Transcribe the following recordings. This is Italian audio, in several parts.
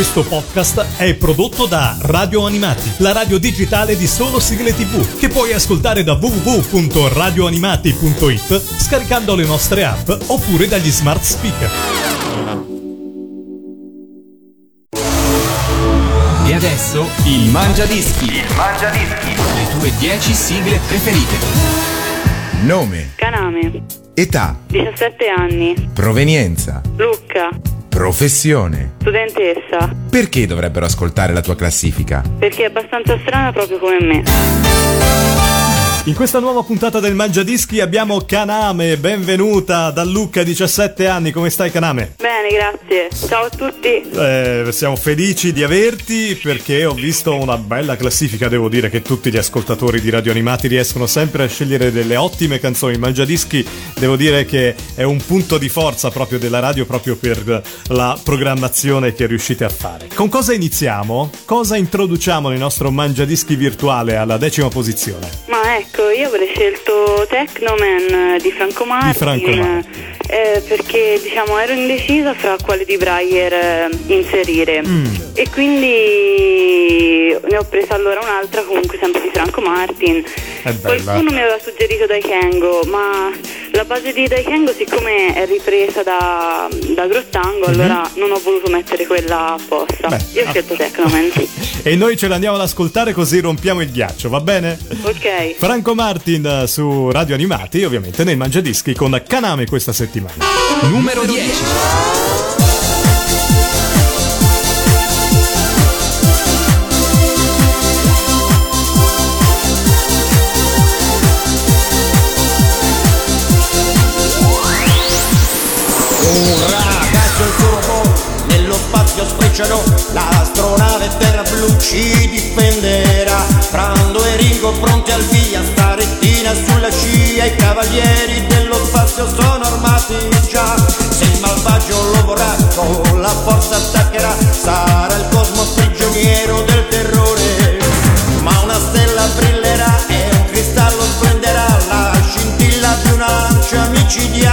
Questo podcast è prodotto da Radio Animati, la radio digitale di solo sigle tv, che puoi ascoltare da www.radioanimati.it scaricando le nostre app oppure dagli smart speaker. E adesso il Mangia Dischi. Il Mangia Dischi. Le tue 10 sigle preferite. Nome, Caname, età, 17 anni, provenienza, Lucca, professione. studentessa, Perché dovrebbero ascoltare la tua classifica? perché è abbastanza strana proprio come me. In questa nuova puntata del Mangia Dischi abbiamo Kaname, benvenuta da Lucca, 17 anni, come stai Kaname? Bene, grazie. Ciao a tutti. Eh, siamo felici di averti perché ho visto una bella classifica, devo dire che tutti gli ascoltatori di Radio Animati riescono sempre a scegliere delle ottime canzoni. Il Mangiadischi devo dire che è un punto di forza proprio della radio proprio per la programmazione che riuscite a fare. Con cosa iniziamo? Cosa introduciamo nel nostro Mangiadischi virtuale alla decima posizione? Ma ecco, io avrei scelto Technoman di Franco Martin. Franco Martin. eh, perché diciamo ero indecisa fra quale di Breyer eh, inserire Mm. e quindi ne ho presa allora un'altra comunque sempre di Franco Martin qualcuno mi aveva suggerito Daikengo ma la base di Daikengo siccome è ripresa da, da Grottango allora non ho voluto mettere quella apposta. Beh, io ho ah. scelto Technoman. E noi ce l'andiamo ad ascoltare così rompiamo il ghiaccio, va bene? ok Franco Martin eh, su Radio Animati, ovviamente nel Mangiadischi con Kaname questa settimana. Numero 10. Un sfrecciano L'astronave terra blu ci difenderà. Brando e Ringo pronti al via Starettina sulla scia I cavalieri dello spazio sono armati già. Se il malvagio lo vorrà con la forza attaccherà Sarà il cosmo prigioniero del terrore. Ma una stella brillerà e un cristallo splenderà La scintilla di una lancia micidiale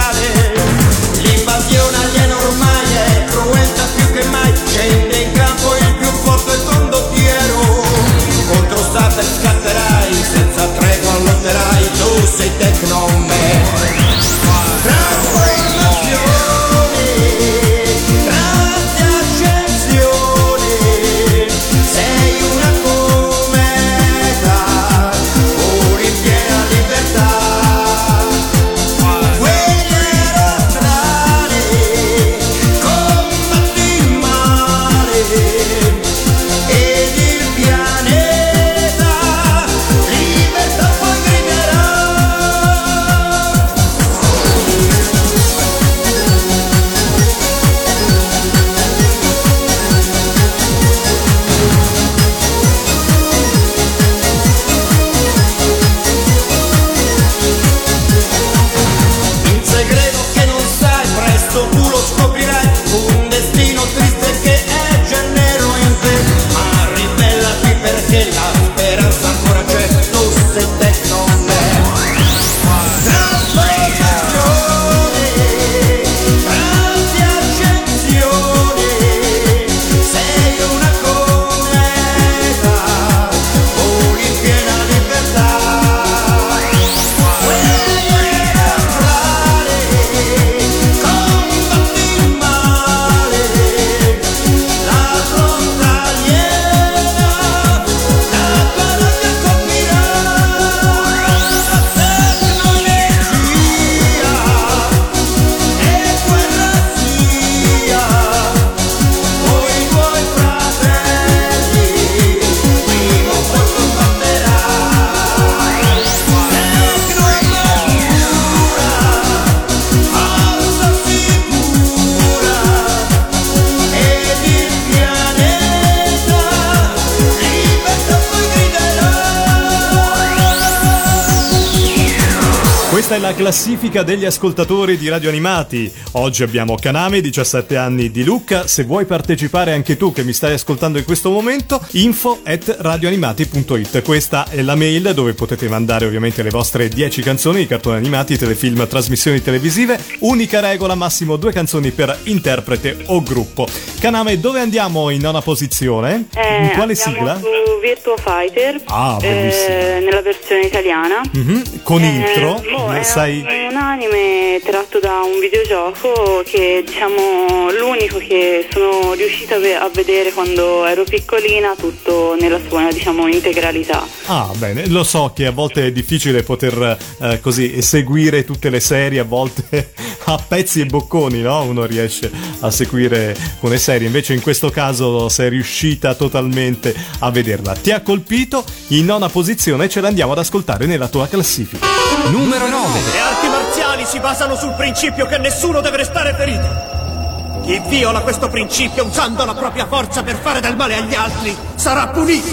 la classifica degli ascoltatori di Radio Animati. Oggi abbiamo Kaname, 17 anni di Lucca. Se vuoi partecipare anche tu che mi stai ascoltando in questo momento, info at radioanimati.it. Questa è la mail dove potete mandare ovviamente le vostre 10 canzoni, i cartoni animati, telefilm, trasmissioni televisive. Unica regola, massimo due canzoni per interprete o gruppo. Kaname, dove andiamo in nona posizione? Eh, in quale sigla? su Virtua Fighter Ah, bellissimo. eh, nella versione italiana. Mhm, Con Eh, intro, boh, è sai... un anime tratto da un videogioco che diciamo l'unico che sono riuscita a ve- a vedere quando ero piccolina tutto nella sua diciamo integralità. Ah, bene, lo so che a volte è difficile poter eh, così seguire tutte le serie, a volte a pezzi e bocconi, no? Uno riesce a seguire con le serie, invece in questo caso sei riuscita totalmente a vederla. Ti ha colpito? In nona posizione ce l'andiamo ad ascoltare nella tua classifica. Numero 9. Le arti marziali si basano sul principio che nessuno deve restare ferito. Chi viola questo principio usando la propria forza per fare del male agli altri sarà punito.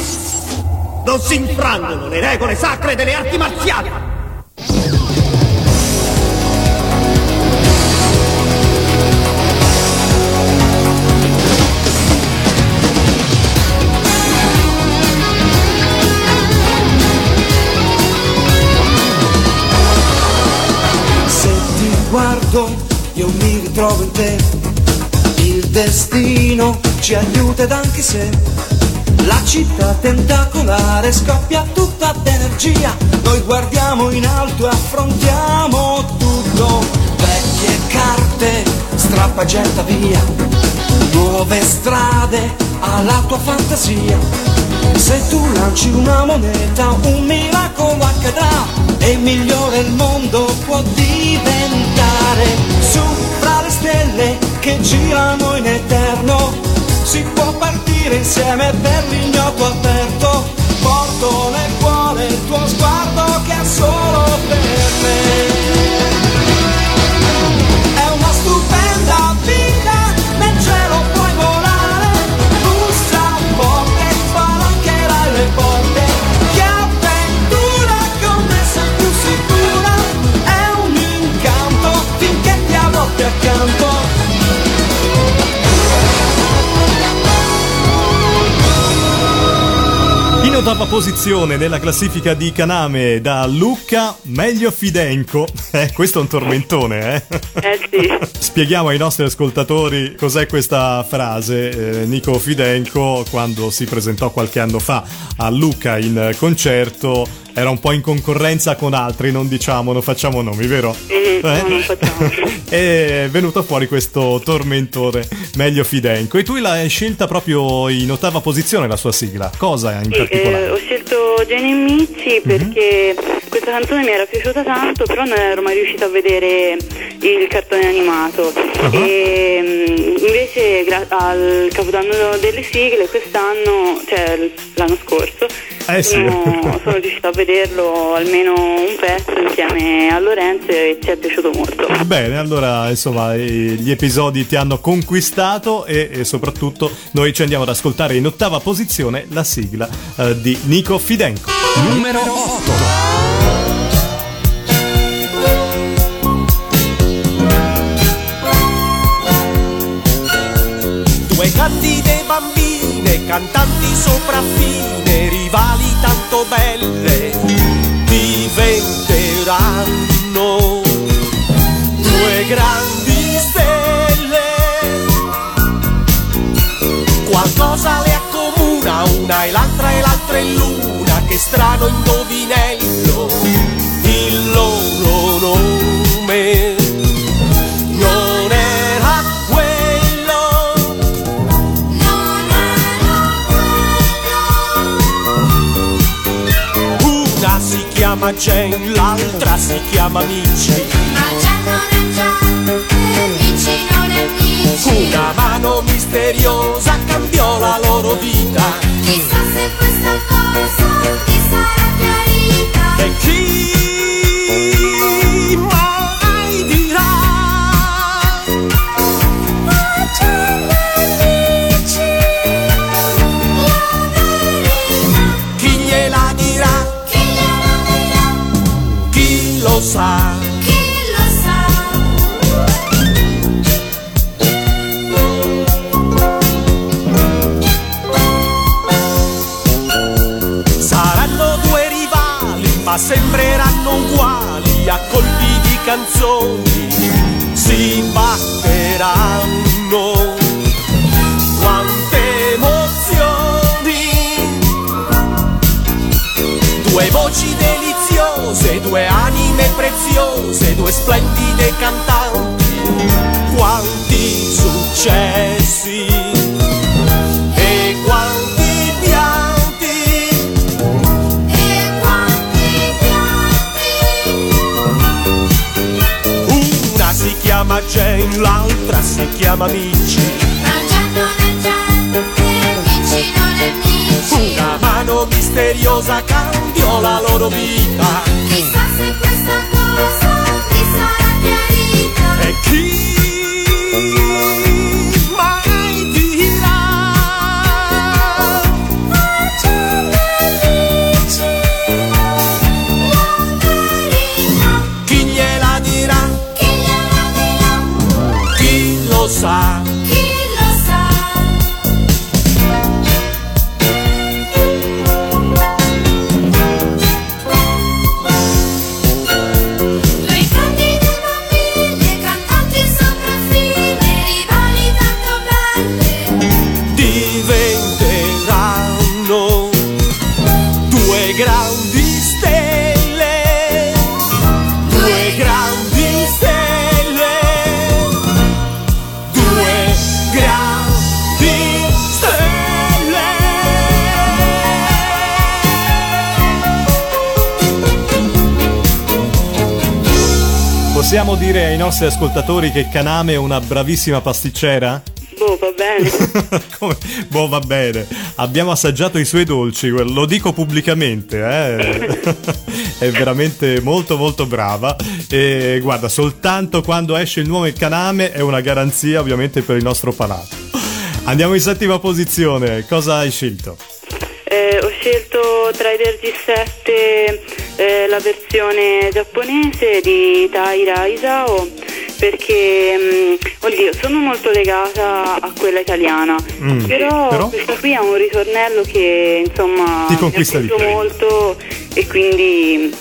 Non si infrangono le regole sacre delle arti marziali. Io mi ritrovo in te, il destino ci aiuta ed anche se la città tentacolare scoppia tutta d'energia, noi guardiamo in alto e affrontiamo tutto, vecchie carte, strappa getta via, nuove strade alla tua fantasia. Se tu lanci una moneta, un miracolo accadrà e migliore il mondo può diventare. Su fra le stelle che girano in eterno, si può partire insieme per l'ignoto aperto. Porto ottava posizione nella classifica di Kaname da Lucca, meglio Fidenco. Eh, questo è un tormentone, eh? Eh sì. Spieghiamo ai nostri ascoltatori cos'è questa frase. Eh, Nico Fidenco, quando si presentò qualche anno fa a Lucca in concerto, era un po' in concorrenza con altri, non diciamo, non facciamo nomi, vero? Mhm, no, non facciamo. è venuto fuori questo tormentone, meglio Fidenco. E tu l'hai scelta proprio in ottava posizione la sua sigla. Cosa in Sì, particolare? eh, ho scelto Jenny Mizzi perché questa canzone mi era piaciuta tanto, però non ero mai riuscita a vedere il cartone animato. E mm, invece gra- al Capodanno delle sigle quest'anno, cioè l'anno scorso, Eh sì. sono, sono riuscita a vederlo almeno un pezzo insieme a Lorenzo e ci è piaciuto molto. Bene, allora insomma gli episodi ti hanno conquistato e, e soprattutto noi ci andiamo ad ascoltare in ottava posizione la sigla eh, di Nico Fidenco. Numero 8. Cantanti sopraffine, rivali tanto belle, diventeranno due grandi stelle. Qualcosa le accomuna, una e l'altra e l'altra è luna, che strano indovinello, il loro nome chiama Jane, l'altra si chiama Mici. Una mano misteriosa cambiò la loro vita. Chissà se questa cosa ti sarà chiarita. E chi splendide cantanti, quanti successi e quanti pianti. E quanti pianti Una si chiama Jane, l'altra si chiama Mici. Mangiando Amici non amici Una mano misteriosa cambiò la loro vita. Chissà nostri ascoltatori che Kaname è una bravissima pasticcera? Boh, va bene. Come? Boh, va bene. Abbiamo assaggiato i suoi dolci, lo dico pubblicamente, eh. È veramente molto molto brava. E guarda, soltanto quando esce il nuovo Kaname è una garanzia ovviamente per il nostro palato. Andiamo in settima posizione. Cosa hai scelto? Eh, ho scelto Trader G7 eh, la versione giapponese di Taira Isao perché, mm, oddio, sono molto legata a quella italiana, Mm, però, però? questa qui ha un ritornello che insomma Ti mi ha molto e quindi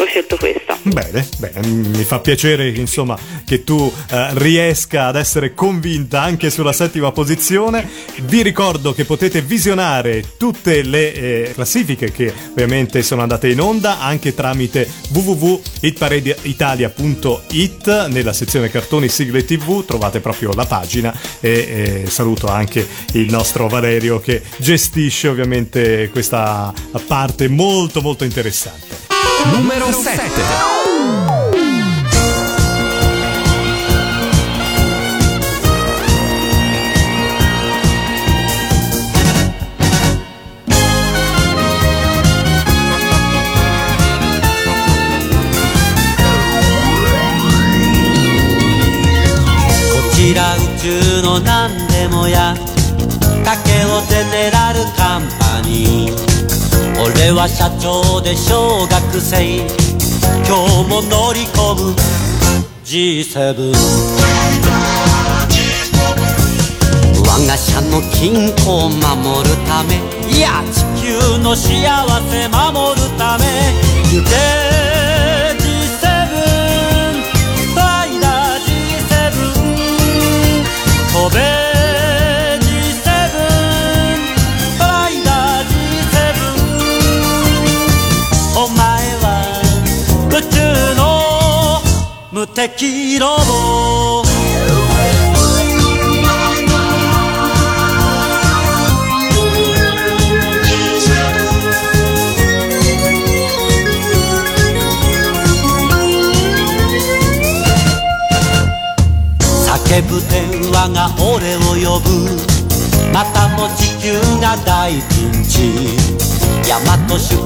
ho scelto questa. Bene, bene, mi fa piacere insomma che tu eh, riesca ad essere convinta anche sulla settima posizione. Vi ricordo che potete visionare tutte le eh, classifiche che ovviamente sono andate in onda anche tramite www.hitparaditalia.it nella sezione cartoni sigle tv trovate proprio la pagina e eh, saluto anche il nostro Valerio che gestisce ovviamente questa parte molto molto interessante. Numero 7. は社長で小学生。今日も乗り込む。G7 我が社の均衡を守るため。いや地球の幸せ守るため。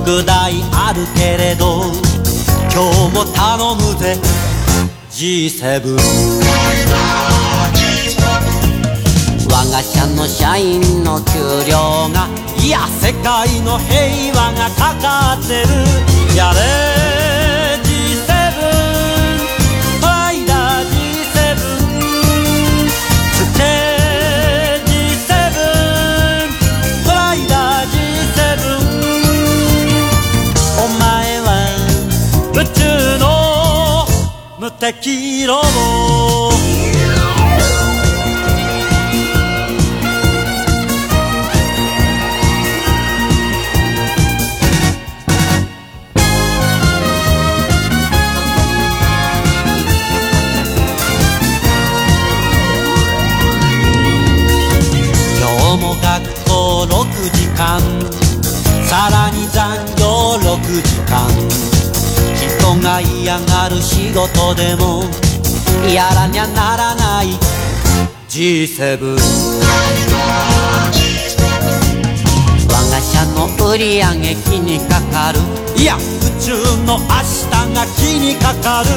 和宿題あるけれど今日も頼むぜ G7 我が社の社員の給料がいや世界の平和がかかってる。やれ。た黄色の G7 我が社の売り上げ気にかかる。いや宇宙の明日が気にかかる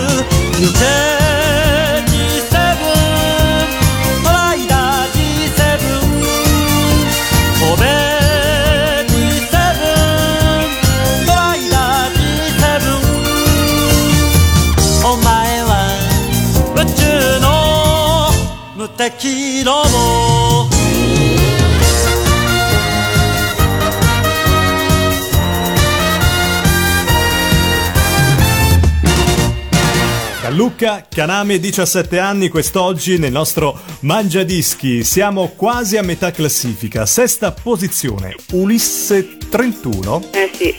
Luca Caname, 17 anni, quest'oggi nel nostro Mangiadischi. Siamo quasi a metà classifica, sesta posizione, Ulisse 31. Eh sì,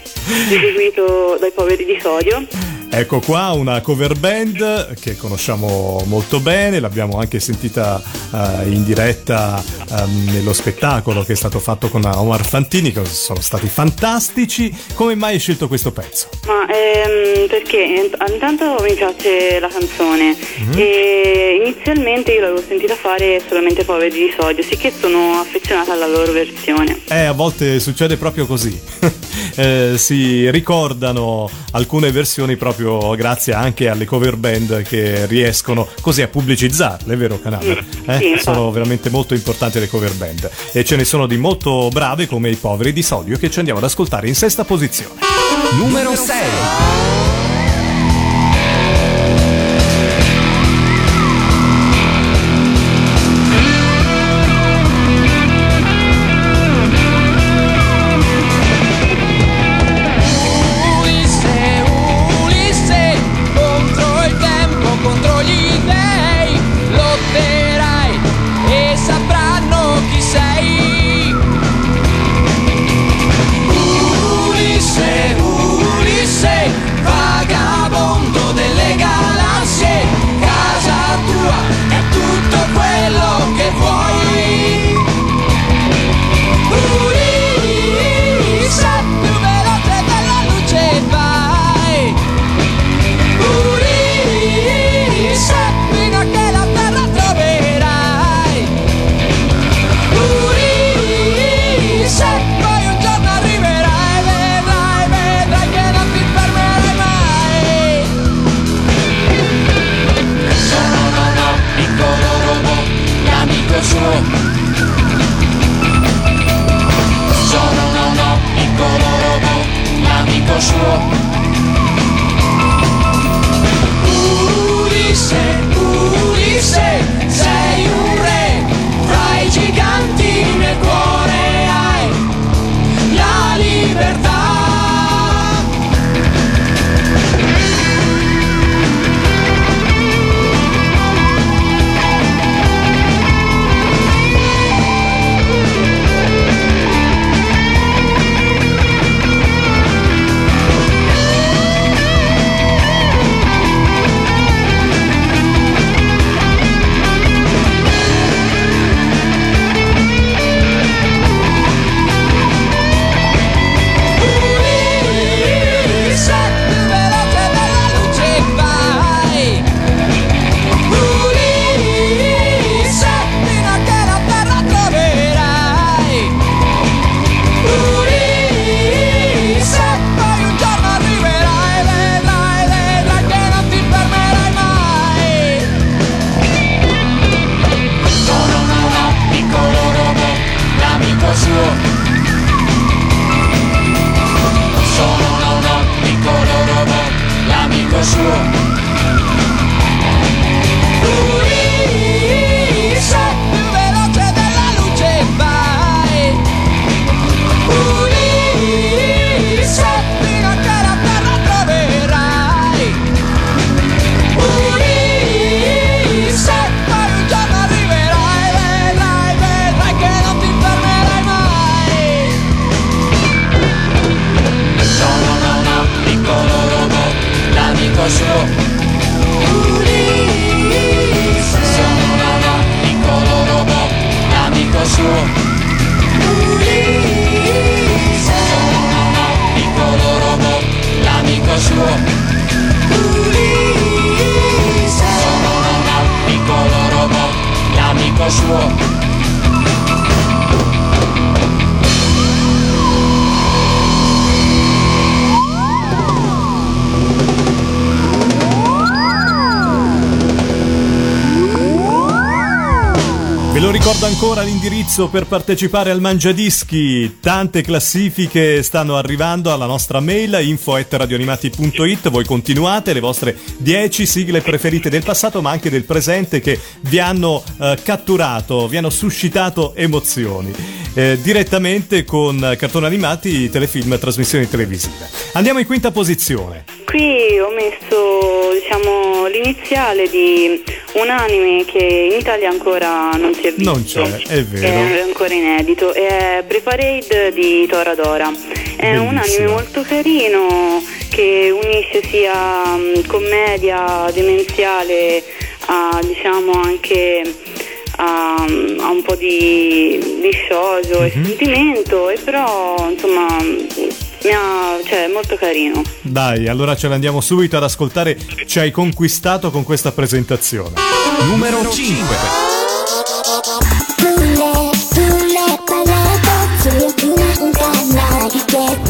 eseguito dai poveri di sodio. Ecco qua una cover band che conosciamo molto bene, l'abbiamo anche sentita eh, in diretta ehm, nello spettacolo che è stato fatto con Omar Fantini, che sono stati fantastici. Come mai hai scelto questo pezzo? Ma ehm, perché int- intanto mi piace la canzone Mhm. e inizialmente io l'avevo sentita fare solamente poveri di sodio, sicché sono affezionata alla loro versione. Eh, a volte succede proprio così. Eh, si ricordano alcune versioni proprio grazie anche alle cover band che riescono così a pubblicizzarle, vero Canale? Eh? sono veramente molto importanti le cover band e ce ne sono di molto brave come i poveri di sodio che ci andiamo ad ascoltare in sesta posizione. Numero 6. poszło Ve lo ricordo ancora l'indirizzo per partecipare al Mangiadischi. Tante classifiche stanno arrivando alla nostra mail info@radioanimati.it. Voi continuate le vostre 10 sigle preferite del passato, ma anche del presente che vi hanno eh, catturato, vi hanno suscitato emozioni. Eh, direttamente con cartoni animati, telefilm e trasmissioni televisive. Andiamo in quinta posizione. Qui ho messo, diciamo, l'iniziale di un anime che in Italia ancora non si è che visto. Non c'è, è vero. È ancora inedito. È Preparade di Tora Dora. È Bellissimo. un anime molto carino che unisce sia mm, commedia demenziale a diciamo anche a, mm, un po' di, di scioglio mm-hmm. e mhm. sentimento, e però insomma mia, cioè, è molto carino. Dai, allora ce l'andiamo subito ad ascoltare. Ci hai conquistato con questa presentazione. Numero 5. ブレブレバレード強くなんかなりい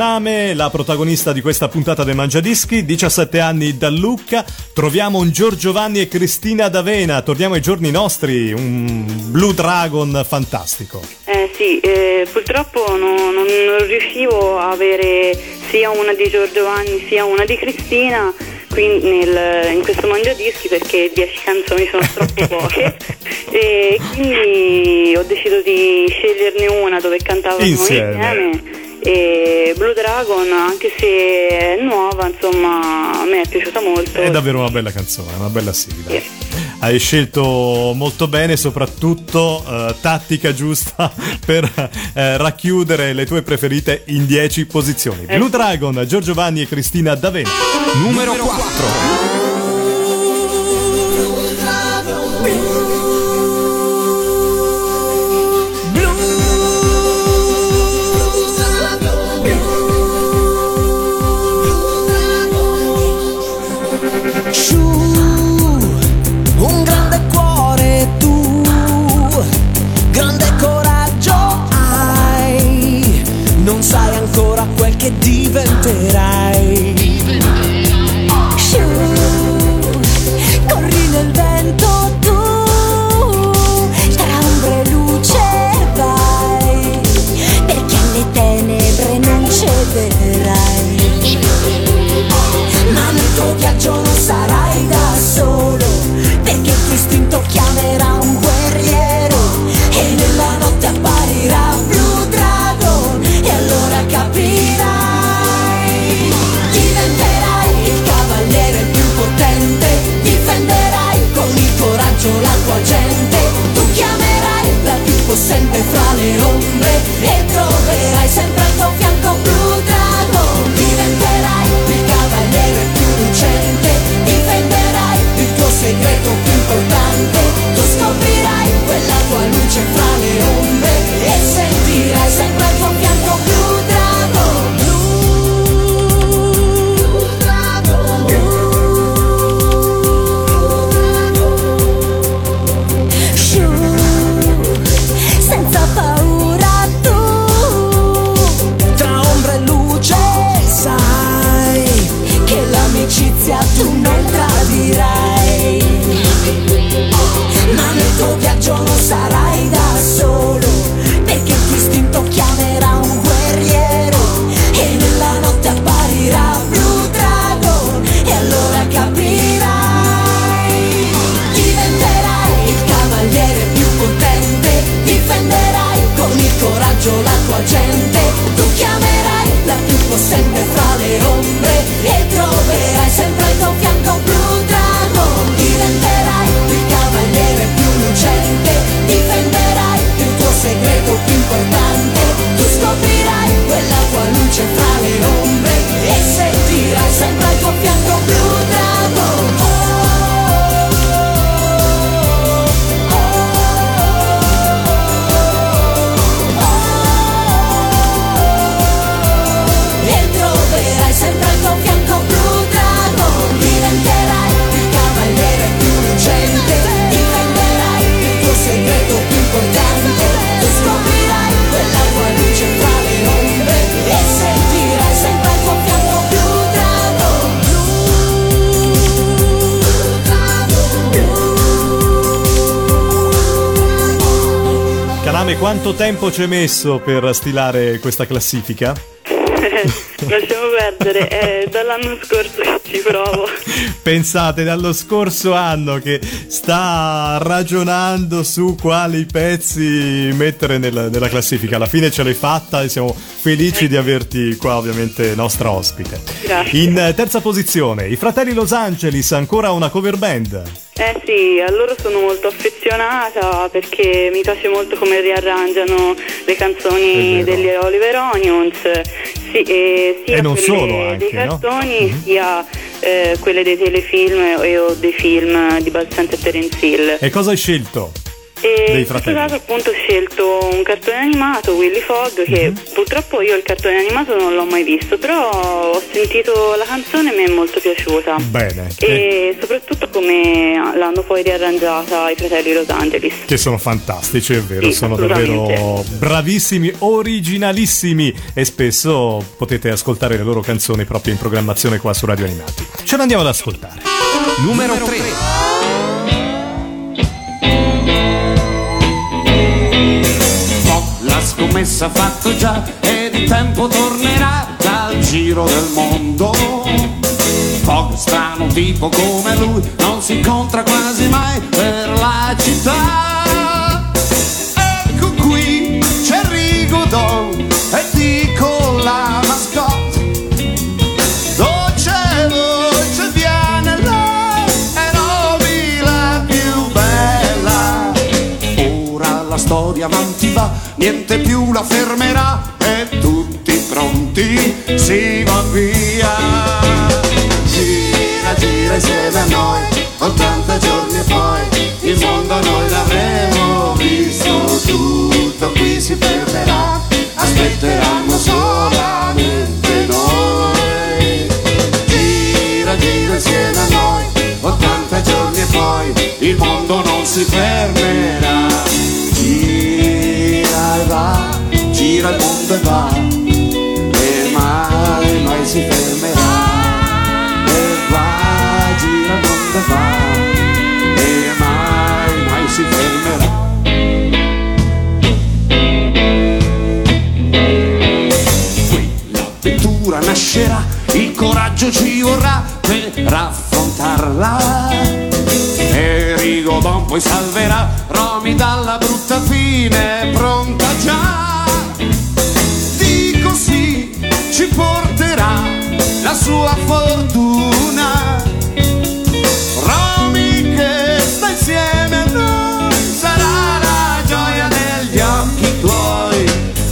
Yaname, la protagonista di questa puntata del Mangiadischi, 17 anni da Lucca. Troviamo un Giorgiovanni e Cristina d'Avena, torniamo ai giorni nostri, un Blue Dragon fantastico. Eh sì, eh, purtroppo non, non, non riuscivo a avere sia una di Giorgiovanni sia una di Cristina qui nel, in questo mangiadischi perché 10 canzoni sono troppo poche e quindi ho deciso di sceglierne una dove cantavano insieme, insieme e Blue Dragon anche se è nuova insomma a me è piaciuta molto. È davvero una bella canzone una bella sigla. Yeah. hai scelto molto bene soprattutto eh, tattica giusta per eh, racchiudere le tue preferite in 10 posizioni. Eh Blue. Dragon Giorgio Vanni e Cristina D'Avena. Numero 4 quanto tempo ci hai messo per stilare questa classifica? Lasciamo perdere, è dall'anno scorso che ci provo. Pensate, dallo scorso anno che sta ragionando su quali pezzi mettere nella, nella classifica. Alla fine ce l'hai fatta e siamo felici di averti qua, ovviamente, nostra ospite. Grazie. In terza posizione, i fratelli Los Angeles, ancora una cover band. Eh sì, a loro sono molto affezionata perché mi piace molto come riarrangiano le canzoni degli Oliver Onions, sì, e sia E non solo anche, dei no? cartoni sia eh, quelle dei telefilm e o dei film di Balsante e Terence Hill. E cosa hai scelto? E in questo caso appunto ho scelto un cartone animato, Willy Fogg, che Mhm. purtroppo io il cartone animato non l'ho mai visto, però ho sentito la canzone e mi è molto piaciuta. Bene. E soprattutto come l'hanno poi riarrangiata i fratelli Los Angeles. Che sono fantastici, è vero, Sì, sono davvero bravissimi, originalissimi e spesso potete ascoltare le loro canzoni proprio in programmazione qua su Radio Animati. Ce l'andiamo ad ascoltare. Numero 3. scommessa fatto già ed il tempo tornerà dal giro del mondo. Poco strano tipo come lui non si incontra quasi mai per la città. Ecco qui c'è Rigodon e dico la mascotte. Dolce dolce viene là e rovi la più bella. Ora la storia avanti va niente più la fermerà e tutti pronti si va via. Gira, gira insieme a noi, 80 giorni e poi il mondo noi l'avremo visto tutto qui si fermerà, aspetteranno solamente noi. Gira, gira insieme a noi, 80 giorni e poi il mondo non si fermerà. Gira il mondo e va, e mai, mai si fermerà. E va, gira il mondo e va, e mai, mai si fermerà. l'avventura nascerà, il coraggio ci vorrà per affrontarla. E Rigodon poi salverà Romy dalla brutta fine, pronta porterà la sua fortuna. Romy che sta insieme a noi sarà la gioia degli occhi tuoi.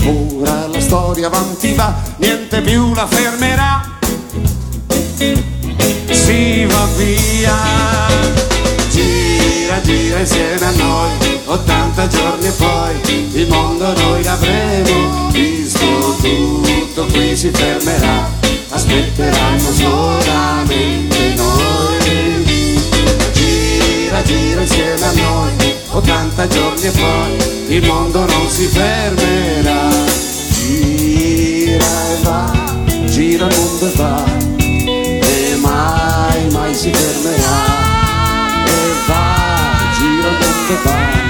Ora la storia avanti va, niente più la fermerà. Si va via. Gira, gira insieme a noi, 80 giorni e poi il mondo noi l'avremo visto tutto qui si fermerà. Aspetteranno solamente noi. Gira, gira insieme a noi, 80 giorni e poi il mondo non si fermerà. Gira e va, gira il mondo e va, e mai, mai si fermerà. E va, gira il mondo e va,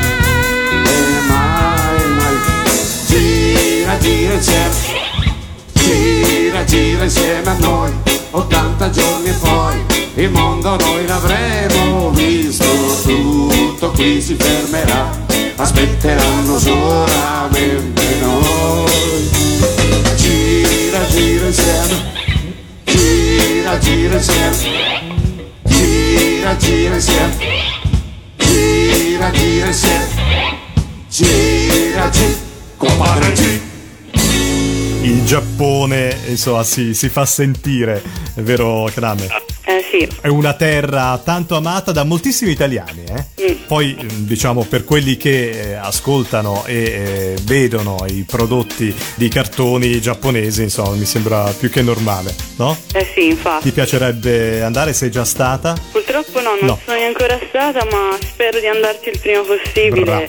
insieme a noi, 80 giorni e poi il mondo noi l'avremo visto, tutto qui si fermerà, aspetteranno solamente noi. Gira, gira insieme, gira, gira insieme, gira, gira insieme, gira, gira insieme, gira, gira, compadre G. Giappone, insomma, si, si fa sentire, è vero Krame? Eh sì, È una terra tanto amata da moltissimi italiani, eh? Poi, eh, diciamo, per quelli che eh, ascoltano e eh, vedono i prodotti di cartoni giapponesi, insomma, mi sembra più che normale, no? eh sì, infatti. Ti piacerebbe andare? Sei già stata? Purtroppo no, non No. sono ancora stata, ma spero di andarci il prima possibile. Brava.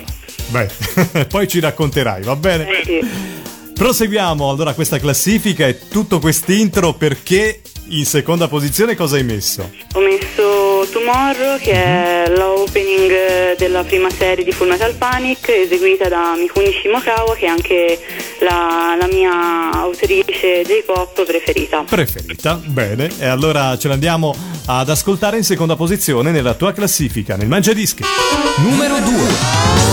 Beh, poi ci racconterai, va bene? Eh sì. Proseguiamo allora questa classifica e tutto quest'intro perché in seconda posizione cosa hai messo? Ho messo Tomorrow, che è l'opening della prima serie di Full Metal Panic, eseguita da Mikuni Shimokawa, che è anche la, la mia autrice J-pop preferita. Preferita, bene, e allora ce l'andiamo ad ascoltare in seconda posizione nella tua classifica, nel Mangiadischi. Numero 2.「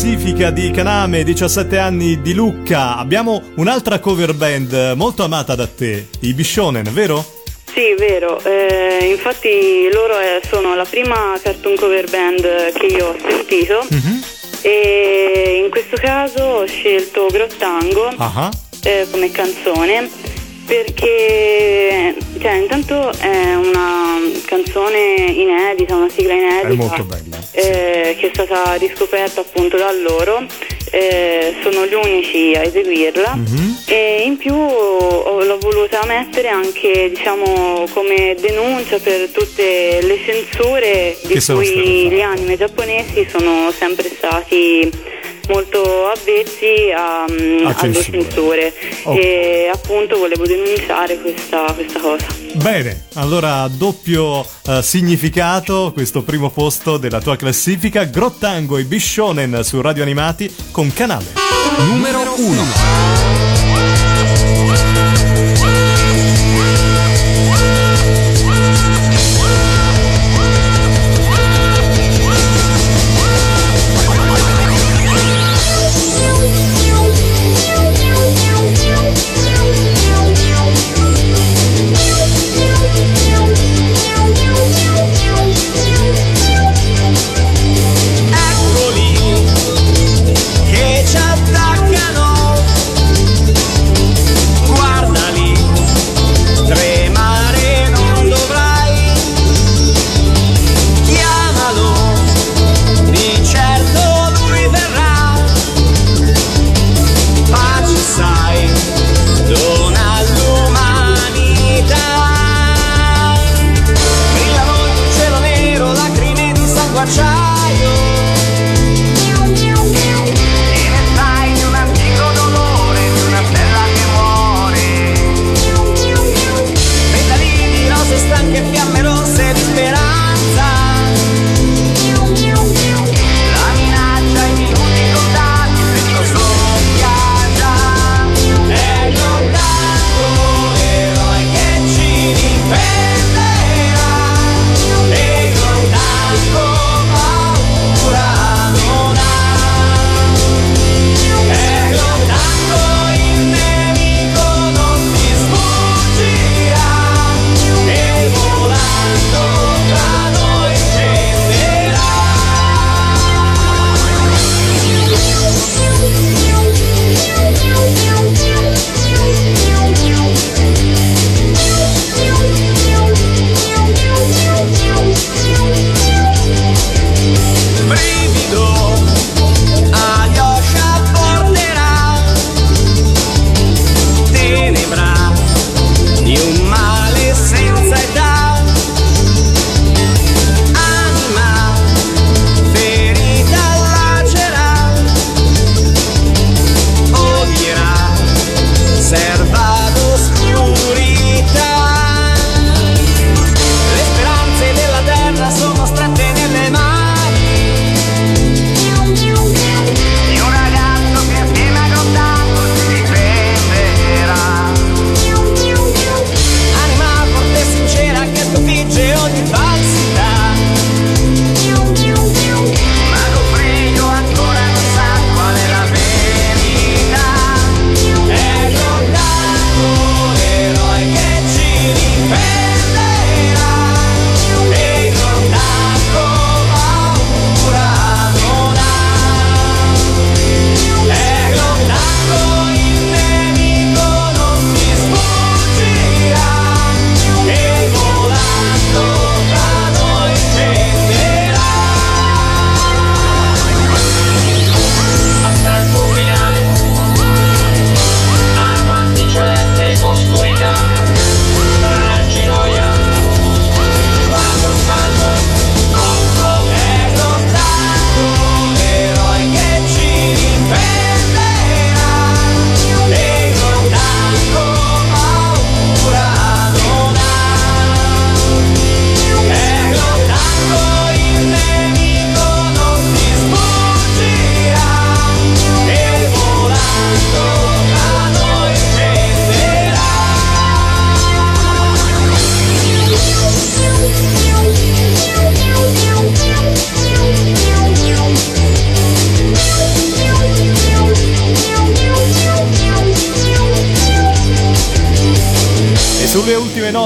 classifica di Kaname, 17 anni di Lucca. Abbiamo un'altra cover band molto amata da te, i Bishonen, vero? Sì, vero. Eh, infatti loro eh, sono la prima cartoon cover band che io ho sentito e in questo caso ho scelto Grottango Ah, eh, come canzone perché cioè, intanto è una canzone inedita, una sigla inedita è molto bella. Eh, che è stata riscoperta appunto da loro, eh, sono gli unici a eseguirla Mhm. e in più ho- l'ho voluta mettere anche diciamo come denuncia per tutte le censure di Che cui gli anime giapponesi sono sempre stati molto avvezzi a, mm, A alle censure. censure Ok. e appunto volevo denunciare questa, questa cosa. Bene, allora doppio eh, significato questo primo posto della tua classifica. Grottango e Bishonen su Radio Animati con Kaname. Numero 1.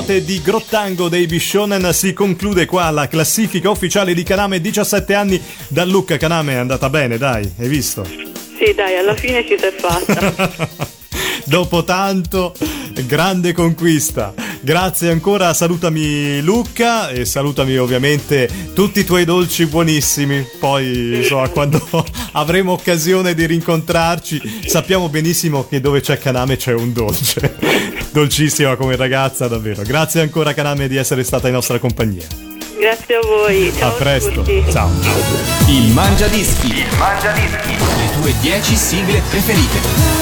Note di Grottango dei Bishonen si conclude qua la classifica ufficiale di Kaname 17 anni da Lucca Kaname è andata bene, dai, hai visto? Sì, dai, alla fine ci si è fatta. Dopo tanto, grande conquista. Grazie ancora, salutami Luca e salutami ovviamente tutti i tuoi dolci buonissimi. Poi, insomma, quando avremo occasione di rincontrarci, sappiamo benissimo che dove c'è Kaname c'è un dolce. Dolcissima come ragazza, davvero. Grazie ancora Kaname di essere stata in nostra compagnia. Grazie a voi. Ciao A presto. tutti. Ciao. Il Mangia Dischi. Il Mangia Dischi. Le tue 10 sigle preferite.